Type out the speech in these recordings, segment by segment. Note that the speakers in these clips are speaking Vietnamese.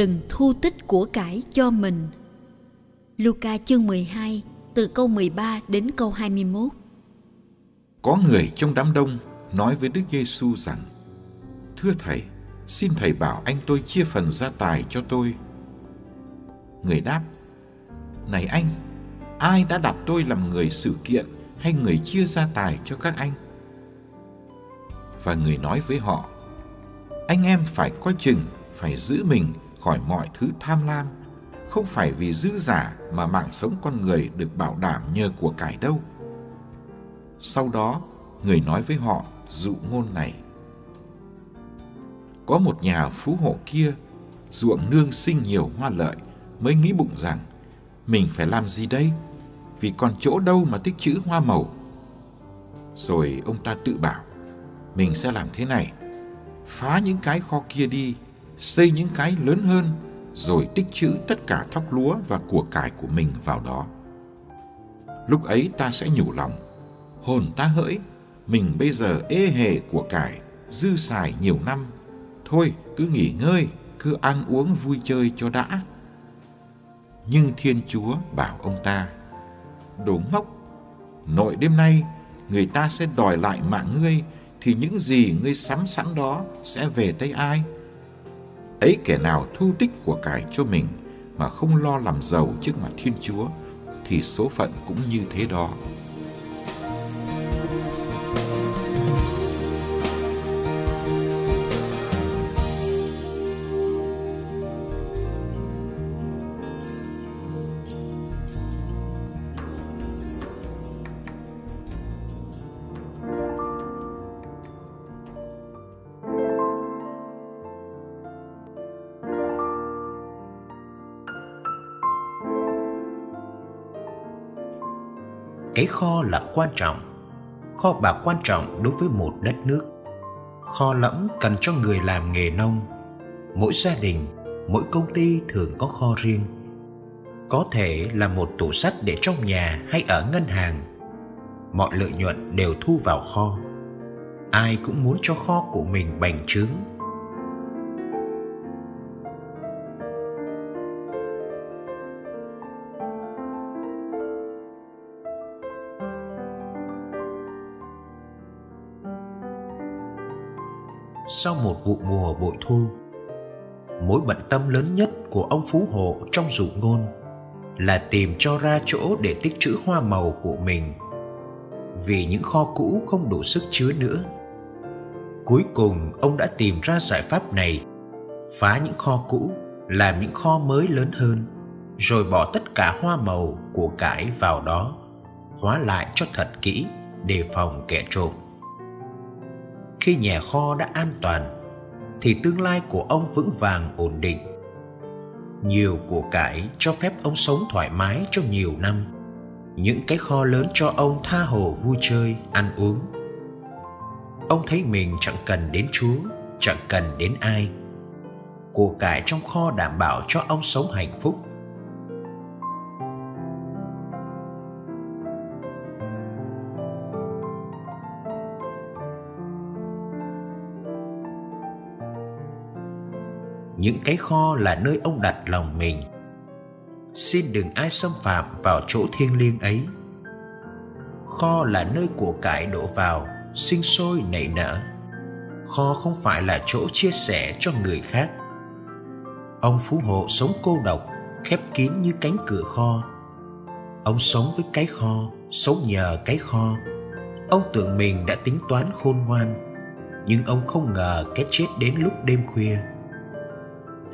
đừng thu tích của cải cho mình. Luca chương 12 từ câu 13 đến câu 21. Có người trong đám đông nói với Đức Giêsu rằng: Thưa thầy, xin thầy bảo anh tôi chia phần gia tài cho tôi. Người đáp: Này anh, ai đã đặt tôi làm người sự kiện hay người chia gia tài cho các anh? Và người nói với họ: Anh em phải coi chừng, phải giữ mình khỏi mọi thứ tham lam, không phải vì dư giả mà mạng sống con người được bảo đảm nhờ của cải đâu. Sau đó, người nói với họ dụ ngôn này. Có một nhà phú hộ kia, ruộng nương sinh nhiều hoa lợi, mới nghĩ bụng rằng mình phải làm gì đây? Vì còn chỗ đâu mà tích trữ hoa màu. Rồi ông ta tự bảo, mình sẽ làm thế này, phá những cái kho kia đi, xây những cái lớn hơn, rồi tích trữ tất cả thóc lúa và của cải của mình vào đó. Lúc ấy ta sẽ nhủ lòng, hồn ta hỡi, mình bây giờ ê hề của cải, dư xài nhiều năm. Thôi, cứ nghỉ ngơi, cứ ăn uống vui chơi cho đã. Nhưng Thiên Chúa bảo ông ta, đồ ngốc, nội đêm nay người ta sẽ đòi lại mạng ngươi, thì những gì ngươi sắm sẵn đó sẽ về tay ai? Ấy kẻ nào thu tích của cải cho mình mà không lo làm giàu trước mặt Thiên Chúa, thì số phận cũng như thế đó. Cái kho là quan trọng. Kho bạc quan trọng đối với một đất nước. Kho lẫm cần cho người làm nghề nông. Mỗi gia đình, mỗi công ty thường có kho riêng. Có thể là một tủ sắt để trong nhà hay ở ngân hàng. Mọi lợi nhuận đều thu vào kho. Ai cũng muốn cho kho của mình bành trướng. Sau một vụ mùa bội thu. Mối bận tâm lớn nhất của ông phú hộ trong dụ ngôn là tìm cho ra chỗ để tích trữ hoa màu của mình. Vì những kho cũ không đủ sức chứa nữa, cuối cùng ông đã tìm ra giải pháp này, phá những kho cũ, làm những kho mới lớn hơn, rồi bỏ tất cả hoa màu của cải vào đó, hóa lại cho thật kỹ để phòng kẻ trộm khi nhà kho đã an toàn, thì tương lai của ông vững vàng, ổn định. Nhiều của cải cho phép ông sống thoải mái trong nhiều năm. Những cái kho lớn cho ông tha hồ vui chơi, ăn uống. Ông thấy mình chẳng cần đến chúa, chẳng cần đến ai. Của cải trong kho đảm bảo cho ông sống hạnh phúc. Những cái kho là nơi ông đặt lòng mình. Xin đừng ai xâm phạm vào chỗ thiêng liêng ấy. Kho là nơi của cải đổ vào, sinh sôi, nảy nở. Kho không phải là chỗ chia sẻ cho người khác. Ông phú hộ sống cô độc, khép kín như cánh cửa kho. Ông sống với cái kho, sống nhờ cái kho. Ông tưởng mình đã tính toán khôn ngoan, nhưng ông không ngờ cái chết đến lúc đêm khuya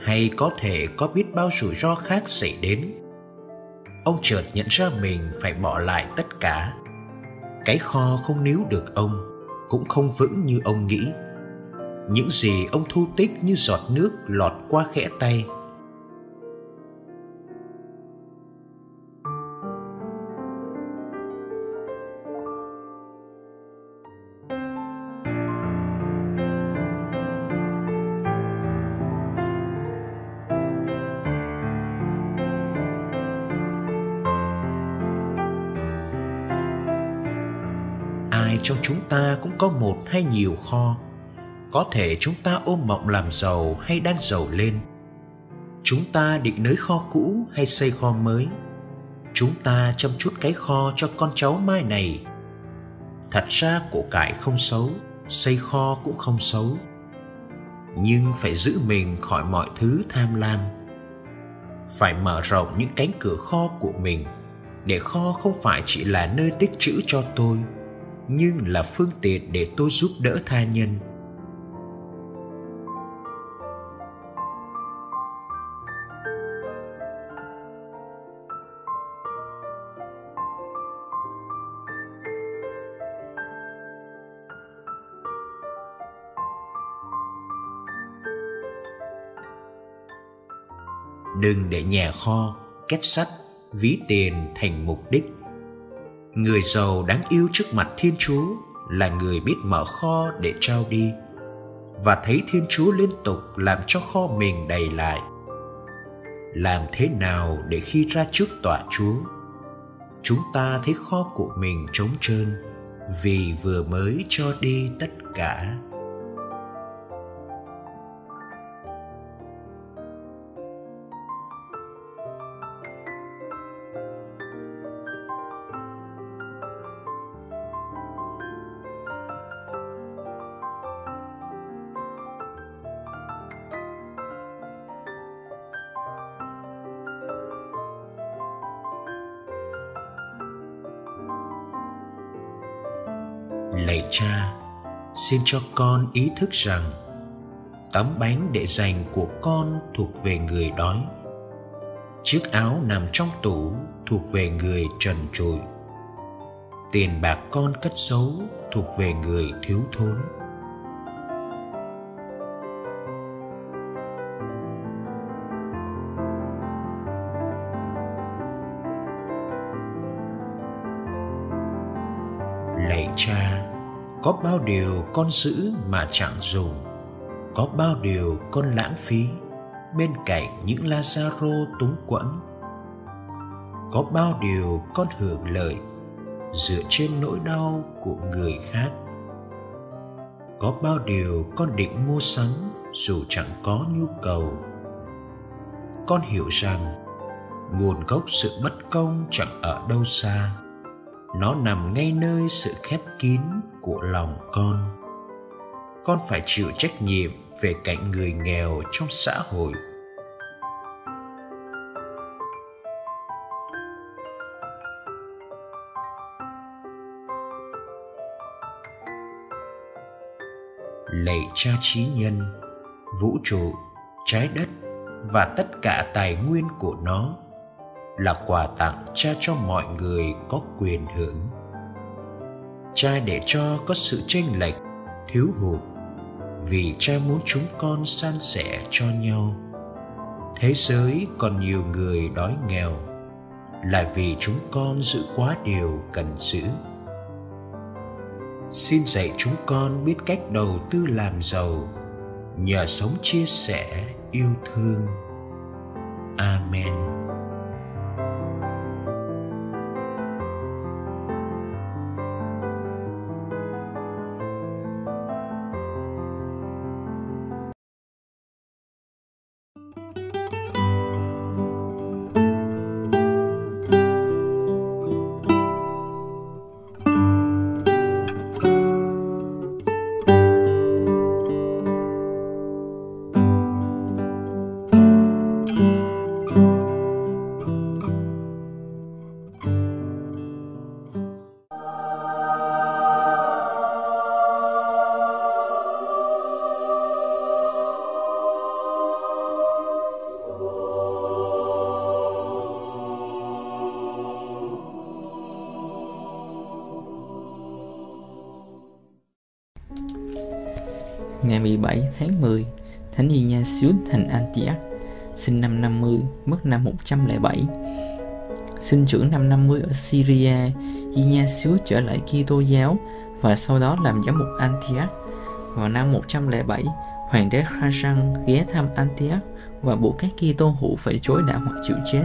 hay có thể có biết bao rủi ro khác xảy đến. Ông chợt nhận ra mình phải bỏ lại tất cả. Cái kho không níu được ông, cũng không vững như ông nghĩ. Những gì ông thu tích như giọt nước lọt qua khẽ tay trong chúng ta cũng có một hay nhiều kho. Có thể chúng ta ôm mộng làm giàu hay đang giàu lên. Chúng ta định nới kho cũ hay xây kho mới? Chúng ta chăm chút cái kho cho con cháu mai này. Thật ra của cải không xấu, xây kho cũng không xấu. Nhưng phải giữ mình khỏi mọi thứ tham lam. Phải mở rộng những cánh cửa kho của mình, để kho không phải chỉ là nơi tích trữ cho tôi nhưng là phương tiện để tôi giúp đỡ tha nhân. Đừng để nhà kho, két sắt, ví tiền thành mục đích người giàu đáng yêu trước mặt thiên chúa là người biết mở kho để trao đi và thấy thiên chúa liên tục làm cho kho mình đầy lại. Làm thế nào để khi ra trước tòa chúa, chúng ta thấy kho của mình trống trơn vì vừa mới cho đi tất cả? Lạy cha, xin cho con ý thức rằng tấm bánh để dành của con thuộc về người đói. Chiếc áo nằm trong tủ thuộc về người trần trụi. Tiền bạc con cất giấu thuộc về người thiếu thốn. Có bao điều con giữ mà chẳng dùng. Có bao điều con lãng phí bên cạnh những lazaro túng quẫn. Có bao điều con hưởng lợi dựa trên nỗi đau của người khác. Có bao điều con định mua sắm dù chẳng có nhu cầu. Con hiểu rằng nguồn gốc sự bất công chẳng ở đâu xa nó nằm ngay nơi sự khép kín của lòng con. Con phải chịu trách nhiệm về cạnh người nghèo trong xã hội. Lạy cha trí nhân, vũ trụ, trái đất và tất cả tài nguyên của nó là quà tặng cha cho mọi người có quyền hưởng. Cha để cho có sự chênh lệch, thiếu hụt, vì cha muốn chúng con san sẻ cho nhau. Thế giới còn nhiều người đói nghèo, là vì chúng con giữ quá điều cần giữ. Xin dạy chúng con biết cách đầu tư làm giàu, nhờ sống chia sẻ yêu thương. Amen. Ngày 17 tháng 10, Thánh Ignatius thành Antioch, sinh năm 50, mất năm 107. Sinh trưởng năm 50 ở Syria, Ignatius trở lại Kitô giáo và sau đó làm giám mục Antioch. Vào năm 107, hoàng đế Khazan ghé thăm Antioch và buộc các Kitô hữu phải chối đạo hoặc chịu chết.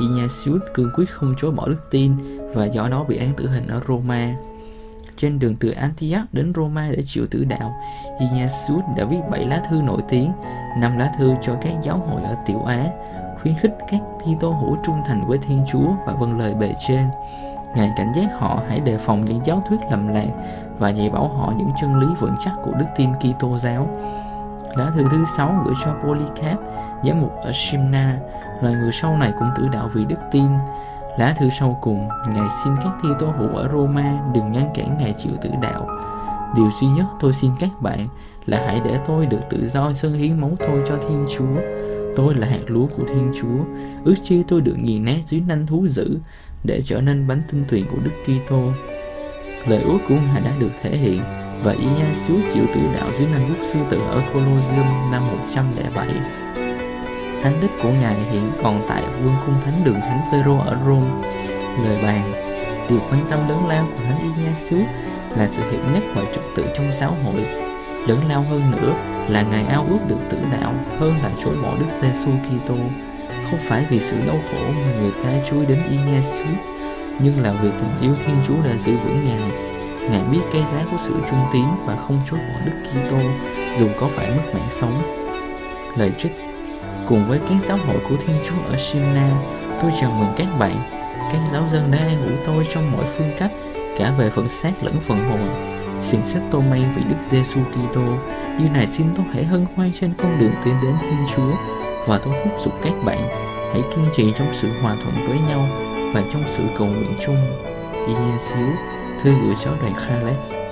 Ignatius cương quyết không chối bỏ đức tin và do đó bị án tử hình ở Roma trên đường từ Antioch đến Roma để chịu tử đạo, Ignatius đã viết 7 lá thư nổi tiếng, 5 lá thư cho các giáo hội ở Tiểu Á, khuyến khích các thi tô hữu trung thành với Thiên Chúa và vâng lời bề trên. Ngài cảnh giác họ hãy đề phòng những giáo thuyết lầm lạc và dạy bảo họ những chân lý vững chắc của đức tin Kitô giáo. Lá thư thứ sáu gửi cho Polycarp, giám mục ở Simna, là người sau này cũng tử đạo vì đức tin. Lá thư sau cùng, Ngài xin các thi tố hữu ở Roma đừng ngăn cản Ngài chịu tử đạo. Điều duy nhất tôi xin các bạn là hãy để tôi được tự do dâng hiến máu tôi cho Thiên Chúa. Tôi là hạt lúa của Thiên Chúa, ước chi tôi được nghiền nát dưới nanh thú dữ để trở nên bánh tinh tuyền của Đức Kitô. Lời ước của Ngài đã được thể hiện và ý chịu tử đạo dưới nanh quốc sư tử ở Colosseum năm 107. Thánh tích của Ngài hiện còn tại vương cung thánh đường Thánh Phêrô ở Rome. Lời bàn Điều quan tâm lớn lao của Thánh Ignatius là sự hiệp nhất mọi trật tự trong giáo hội. Lớn lao hơn nữa là Ngài ao ước được tử đạo hơn là chối bỏ Đức Giêsu Kitô. Không phải vì sự đau khổ mà người ta chui đến Ignatius, nhưng là vì tình yêu Thiên Chúa đã giữ vững Ngài. Ngài biết cái giá của sự trung tín và không chối bỏ Đức Kitô dù có phải mất mạng sống. Lời trích Cùng với các giáo hội của Thiên Chúa ở Simna, tôi chào mừng các bạn. Các giáo dân đã an ủi tôi trong mọi phương cách, cả về phần xác lẫn phần hồn. Xin sách tôi may vì Đức Giêsu Kitô, như này xin tôi hãy hân hoan trên con đường tiến đến Thiên Chúa và tôi thúc giục các bạn hãy kiên trì trong sự hòa thuận với nhau và trong sự cầu nguyện chung. Ignatius, thư gửi giáo đoàn Khaled